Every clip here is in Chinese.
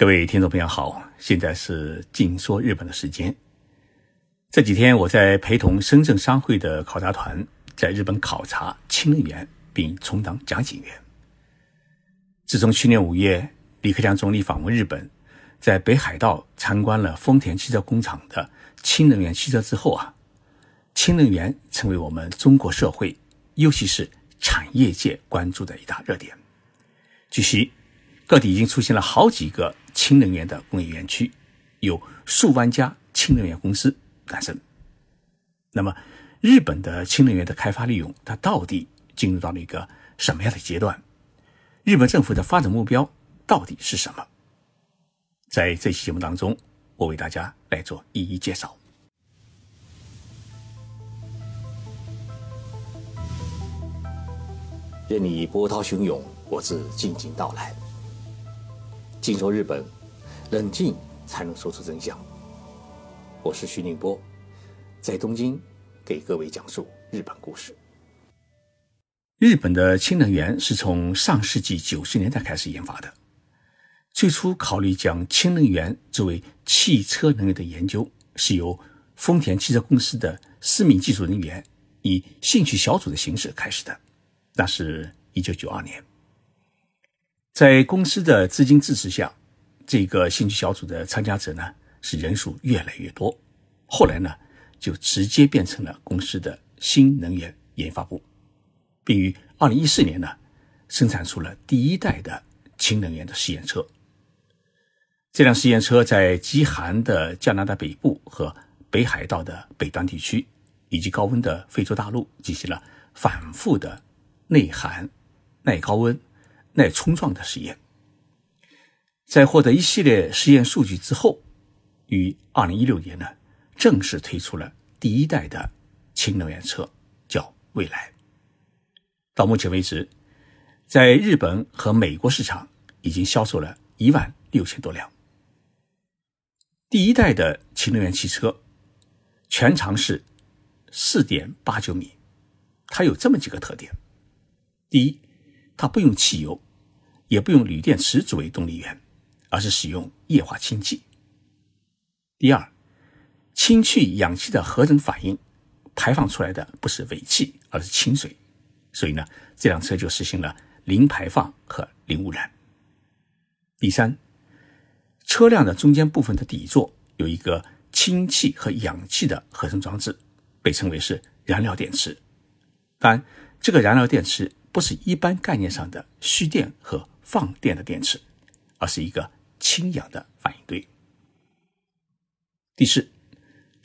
各位听众朋友好，现在是静说日本的时间。这几天我在陪同深圳商会的考察团在日本考察氢能源，并充当讲解员。自从去年五月李克强总理访问日本，在北海道参观了丰田汽车工厂的氢能源汽车之后啊，氢能源成为我们中国社会，尤其是产业界关注的一大热点。据悉，各地已经出现了好几个氢能源的工业园区，有数万家氢能源公司诞生。那么，日本的氢能源的开发利用，它到底进入到了一个什么样的阶段？日本政府的发展目标到底是什么？在这期节目当中，我为大家来做一一介绍。任你波涛汹涌。我自静静到来。静说日本，冷静才能说出真相。我是徐宁波，在东京给各位讲述日本故事。日本的氢能源是从上世纪九十年代开始研发的。最初考虑将氢能源作为汽车能源的研究，是由丰田汽车公司的四名技术人员以兴趣小组的形式开始的。那是一九九二年。在公司的资金支持下，这个兴趣小组的参加者呢是人数越来越多。后来呢，就直接变成了公司的新能源研发部，并于二零一四年呢生产出了第一代的氢能源的试验车。这辆试验车在极寒的加拿大北部和北海道的北端地区，以及高温的非洲大陆进行了反复的内寒、耐高温。耐冲撞的实验，在获得一系列实验数据之后，于二零一六年呢，正式推出了第一代的氢能源车，叫未来。到目前为止，在日本和美国市场已经销售了一万六千多辆。第一代的氢能源汽车全长是四点八九米，它有这么几个特点：第一，它不用汽油。也不用锂电池作为动力源，而是使用液化氢气。第二，氢气氧气的合成反应排放出来的不是尾气，而是清水，所以呢，这辆车就实行了零排放和零污染。第三，车辆的中间部分的底座有一个氢气和氧气的合成装置，被称为是燃料电池。当然，这个燃料电池不是一般概念上的蓄电和放电的电池，而是一个氢氧的反应堆。第四，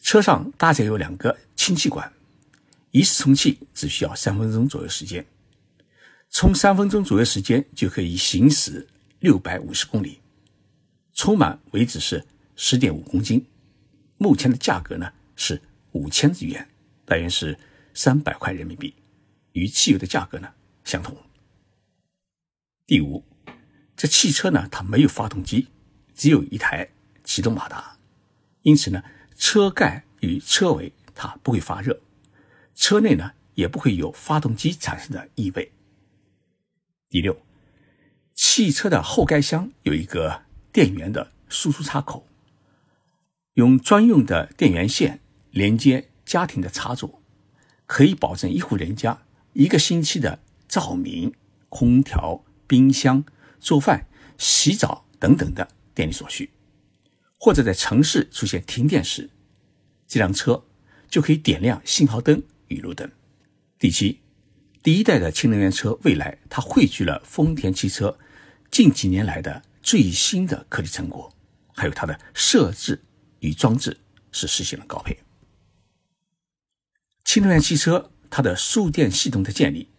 车上搭载有两个氢气管，一次充气只需要三分钟左右时间，充三分钟左右时间就可以行驶六百五十公里，充满为止是十点五公斤。目前的价格呢是五千日元，大约是三百块人民币，与汽油的价格呢相同。第五。这汽车呢，它没有发动机，只有一台启动马达，因此呢，车盖与车尾它不会发热，车内呢也不会有发动机产生的异味。第六，汽车的后盖箱有一个电源的输出插口，用专用的电源线连接家庭的插座，可以保证一户人家一个星期的照明、空调、冰箱。做饭、洗澡等等的电力所需，或者在城市出现停电时，这辆车就可以点亮信号灯与路灯。第七，第一代的氢能源车未来，它汇聚了丰田汽车近几年来的最新的科技成果，还有它的设置与装置是实现了高配。氢能源汽车它的输电系统的建立，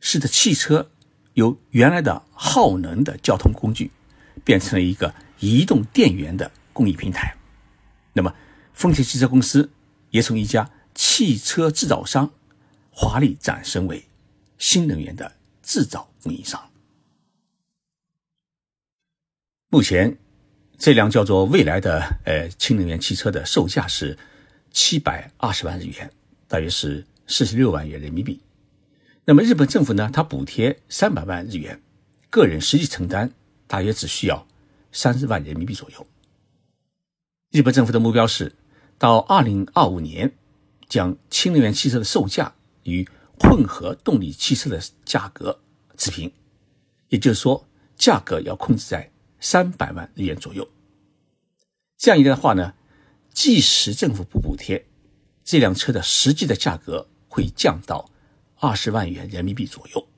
使得汽车。由原来的耗能的交通工具，变成了一个移动电源的工艺平台。那么，丰田汽车公司也从一家汽车制造商华丽转身为新能源的制造供应商。目前，这辆叫做未来的呃氢能源汽车的售价是七百二十万日元，大约是四十六万元人民币。那么日本政府呢？它补贴三百万日元，个人实际承担大约只需要三十万人民币左右。日本政府的目标是，到二零二五年，将氢能源汽车的售价与混合动力汽车的价格持平，也就是说，价格要控制在三百万日元左右。这样一来的话呢，即使政府不补贴，这辆车的实际的价格会降到二十万元人民币左右。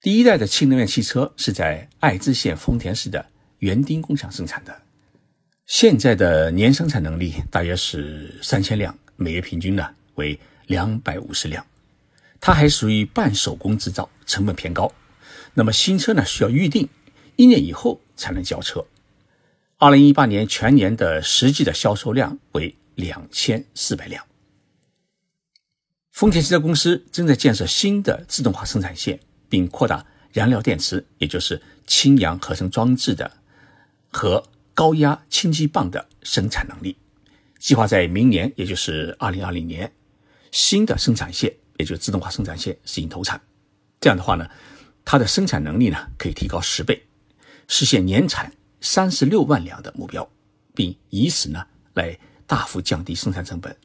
第一代的氢能源汽车是在爱知县丰田市的园丁工厂生产的。现在的年生产能力大约是三千辆，每月平均呢为两百五十辆。它还属于半手工制造，成本偏高。那么新车呢需要预定，一年以后才能交车。二零一八年全年的实际的销售量为两千四百辆。丰田汽车公司正在建设新的自动化生产线，并扩大燃料电池，也就是氢氧合成装置的和。高压氢气棒的生产能力，计划在明年，也就是二零二零年，新的生产线，也就是自动化生产线实行投产。这样的话呢，它的生产能力呢可以提高十倍，实现年产三十六万辆的目标，并以此呢来大幅降低生产成本，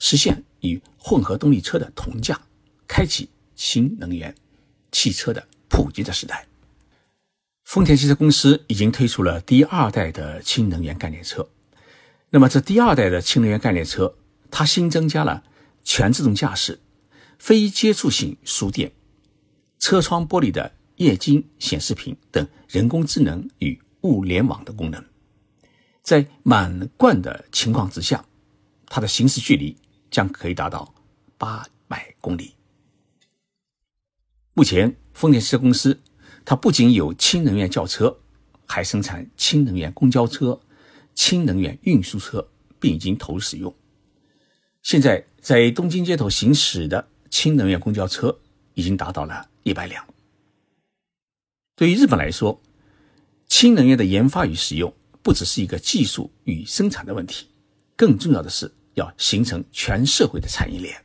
实现与混合动力车的同价，开启新能源汽车的普及的时代。丰田汽车公司已经推出了第二代的氢能源概念车。那么，这第二代的氢能源概念车，它新增加了全自动驾驶、非接触性输电、车窗玻璃的液晶显示屏等人工智能与物联网的功能。在满贯的情况之下，它的行驶距离将可以达到八百公里。目前，丰田汽车公司。它不仅有氢能源轿车，还生产氢能源公交车、氢能源运输车，并已经投入使用。现在在东京街头行驶的氢能源公交车已经达到了一百辆。对于日本来说，氢能源的研发与使用不只是一个技术与生产的问题，更重要的是要形成全社会的产业链。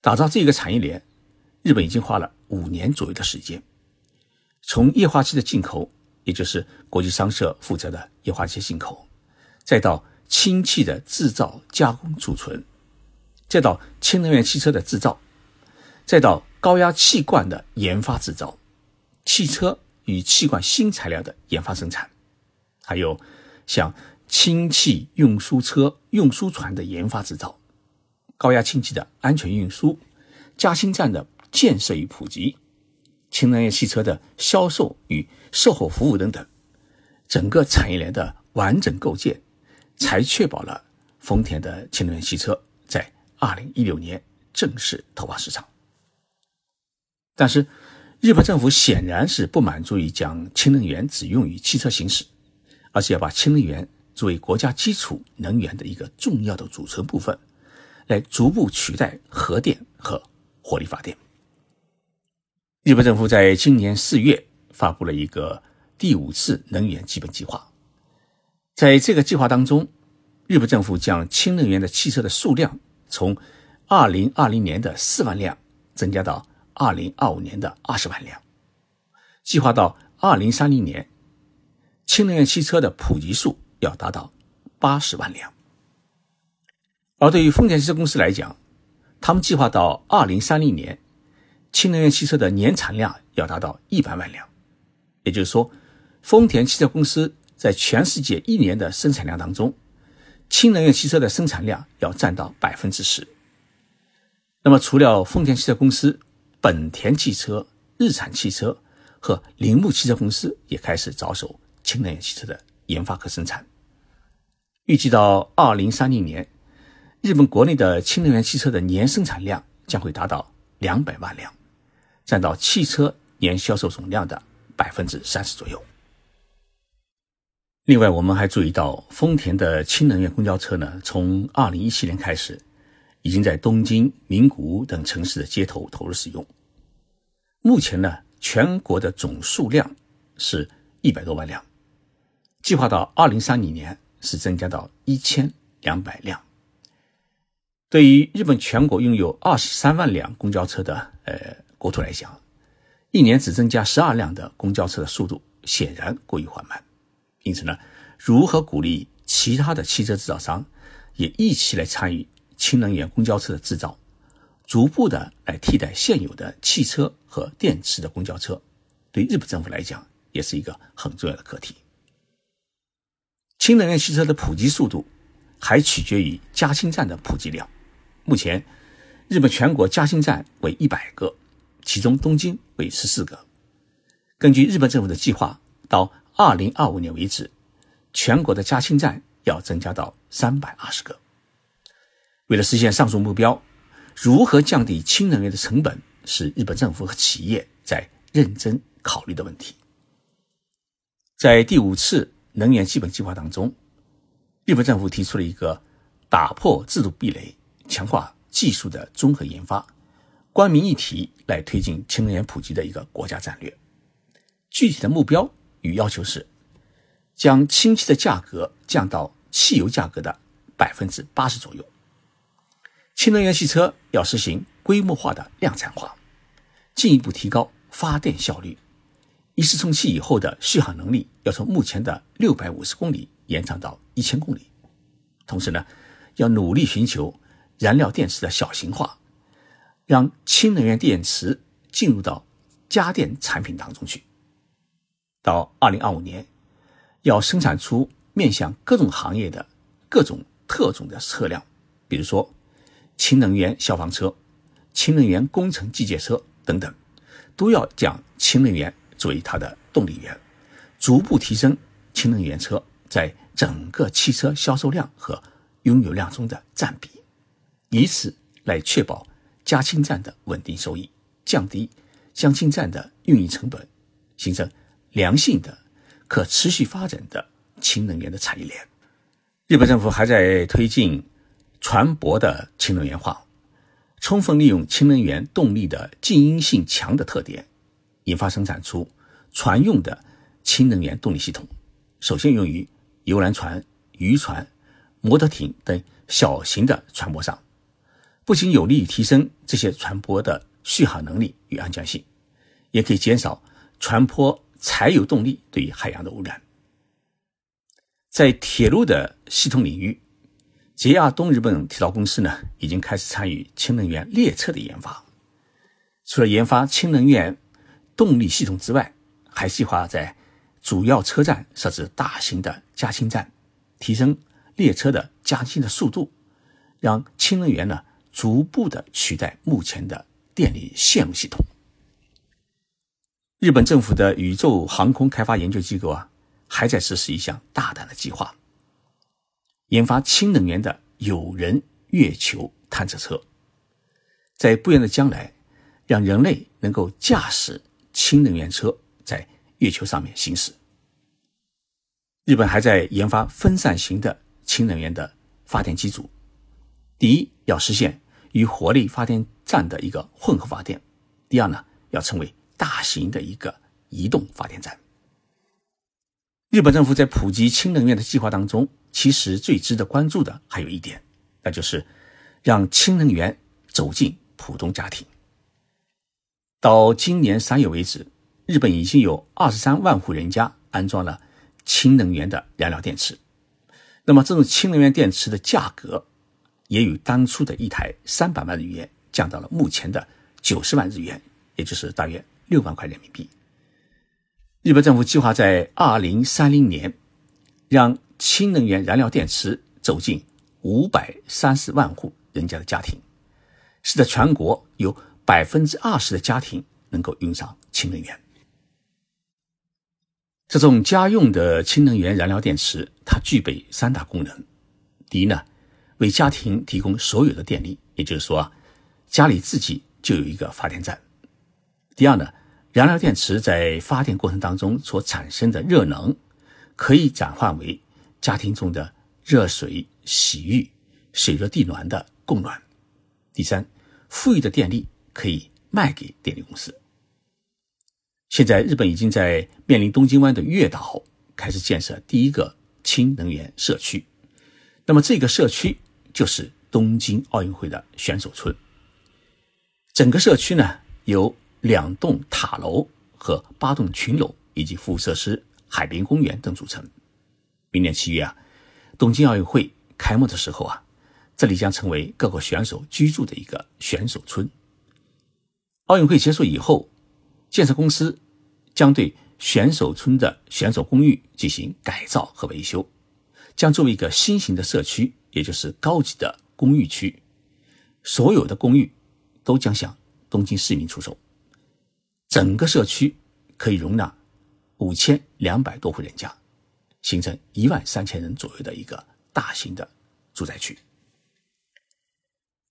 打造这个产业链，日本已经花了五年左右的时间。从液化气的进口，也就是国际商社负责的液化气进口，再到氢气的制造、加工、储存，再到氢能源汽车的制造，再到高压气罐的研发制造，汽车与气罐新材料的研发生产，还有像氢气运输车、运输船的研发制造，高压氢气的安全运输，加氢站的建设与普及。氢能源汽车的销售与售后服务等等，整个产业链的完整构建，才确保了丰田的氢能源汽车在二零一六年正式投放市场。但是，日本政府显然是不满足于将氢能源只用于汽车行驶，而是要把氢能源作为国家基础能源的一个重要的组成部分，来逐步取代核电和火力发电。日本政府在今年四月发布了一个第五次能源基本计划，在这个计划当中，日本政府将氢能源的汽车的数量从二零二零年的四万辆增加到二零二五年的二十万辆，计划到二零三零年，氢能源汽车的普及数要达到八十万辆。而对于丰田汽车公司来讲，他们计划到二零三零年。氢能源汽车的年产量要达到一百万辆，也就是说，丰田汽车公司在全世界一年的生产量当中，氢能源汽车的生产量要占到百分之十。那么，除了丰田汽车公司，本田汽车、日产汽车和铃木汽车公司也开始着手氢能源汽车的研发和生产。预计到二零三零年，日本国内的氢能源汽车的年生产量将会达到两百万辆。占到汽车年销售总量的百分之三十左右。另外，我们还注意到，丰田的氢能源公交车呢，从二零一七年开始，已经在东京、名古屋等城市的街头投入使用。目前呢，全国的总数量是一百多万辆，计划到二零三零年是增加到一千两百辆。对于日本全国拥有二十三万辆公交车的呃。国土来讲，一年只增加十二辆的公交车的速度显然过于缓慢。因此呢，如何鼓励其他的汽车制造商也一起来参与氢能源公交车的制造，逐步的来替代现有的汽车和电池的公交车，对日本政府来讲也是一个很重要的课题。氢能源汽车的普及速度还取决于加氢站的普及量。目前，日本全国加氢站为一百个，其中东京为十四个。根据日本政府的计划，到二零二五年为止，全国的加氢站要增加到三百二十个。为了实现上述目标，如何降低氢能源的成本，是日本政府和企业在认真考虑的问题。在第五次能源基本计划当中，日本政府提出了一个打破制度壁垒、强化技术的综合研发、官民一体来推进氢能源普及的一个国家战略。具体的目标与要求是，将氢气的价格降到汽油价格的百分之八十左右。氢能源汽车要实行规模化的量产化，进一步提高发电效率。一次充气以后的续航能力要从目前的六百五十公里延长到一千公里。同时呢，要努力寻求燃料电池的小型化，让氢能源电池进入到家电产品当中去。到二零二五年，要生产出面向各种行业的各种特种的车辆，比如说氢能源消防车、氢能源工程机械车等等，都要将氢能源作为它的动力源，逐步提升氢能源车在整个汽车销售量和拥有量中的占比，以此来确保加氢站的稳定收益，降低加氢站的运营成本，形成。良性的、可持续发展的氢能源的产业链。日本政府还在推进船舶的氢能源化，充分利用氢能源动力的静音性强的特点，研发生产出船用的氢能源动力系统。首先用于游览船、渔船、摩托艇等小型的船舶上，不仅有利于提升这些船舶的续航能力与安全性，也可以减少船舶。柴油动力对于海洋的污染，在铁路的系统领域捷亚东日本铁道公司呢已经开始参与氢能源列车的研发。除了研发氢能源动力系统之外，还计划在主要车站设置大型的加氢站，提升列车的加氢的速度，让氢能源呢逐步的取代目前的电力线路系统。日本政府的宇宙航空开发研究机构啊，还在实施一项大胆的计划，研发氢能源的有人月球探测车，在不远的将来，让人类能够驾驶氢能源车在月球上面行驶。日本还在研发分散型的氢能源的发电机组，第一要实现与火力发电站的一个混合发电，第二呢要成为。大型的一个移动发电站。日本政府在普及氢能源的计划当中，其实最值得关注的还有一点，那就是让氢能源走进普通家庭。到今年三月为止，日本已经有二十三万户人家安装了氢能源的燃料电池。那么，这种氢能源电池的价格也与当初的一台三百万日元降到了目前的九十万日元，也就是大约。六万块人民币。日本政府计划在二零三零年，让氢能源燃料电池走进五百三十万户人家的家庭，使得全国有百分之二十的家庭能够用上氢能源。这种家用的氢能源燃料电池，它具备三大功能：第一呢，为家庭提供所有的电力，也就是说，家里自己就有一个发电站。第二呢，燃料电池在发电过程当中所产生的热能，可以转换为家庭中的热水、洗浴、水热地暖的供暖。第三，富裕的电力可以卖给电力公司。现在，日本已经在面临东京湾的月岛开始建设第一个氢能源社区。那么，这个社区就是东京奥运会的选手村。整个社区呢，由两栋塔楼和八栋群楼以及服务设施、海滨公园等组成。明年七月啊，东京奥运会开幕的时候啊，这里将成为各国选手居住的一个选手村。奥运会结束以后，建设公司将对选手村的选手公寓进行改造和维修，将作为一个新型的社区，也就是高级的公寓区。所有的公寓都将向东京市民出售，整个社区可以容纳五千两百多户人家，形成一万三千人左右的一个大型的住宅区。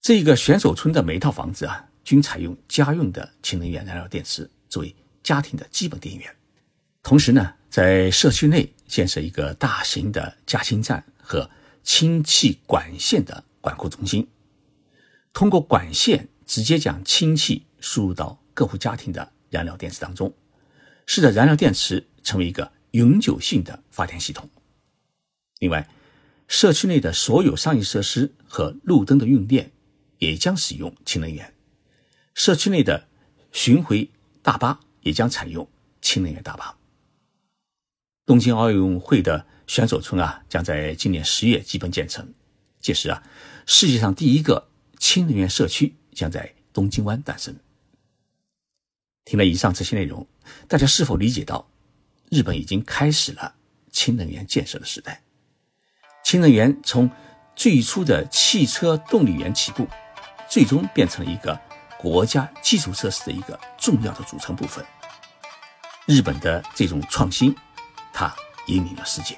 这个选手村的每一套房子啊。均采用家用的氢能源燃料电池作为家庭的基本电源。同时呢，在社区内建设一个大型的加氢站和氢气管线的管控中心，通过管线直接将氢气输入到各户家庭的燃料电池当中，使得燃料电池成为一个永久性的发电系统。另外，社区内的所有商业设施和路灯的用电也将使用氢能源。社区内的巡回大巴也将采用氢能源大巴。东京奥运会的选手村啊，将在今年十月基本建成。届时啊，世界上第一个氢能源社区将在东京湾诞生。听了以上这些内容，大家是否理解到，日本已经开始了氢能源建设的时代？氢能源从最初的汽车动力源起步，最终变成了一个。国家基础设施的一个重要的组成部分。日本的这种创新，它引领了世界。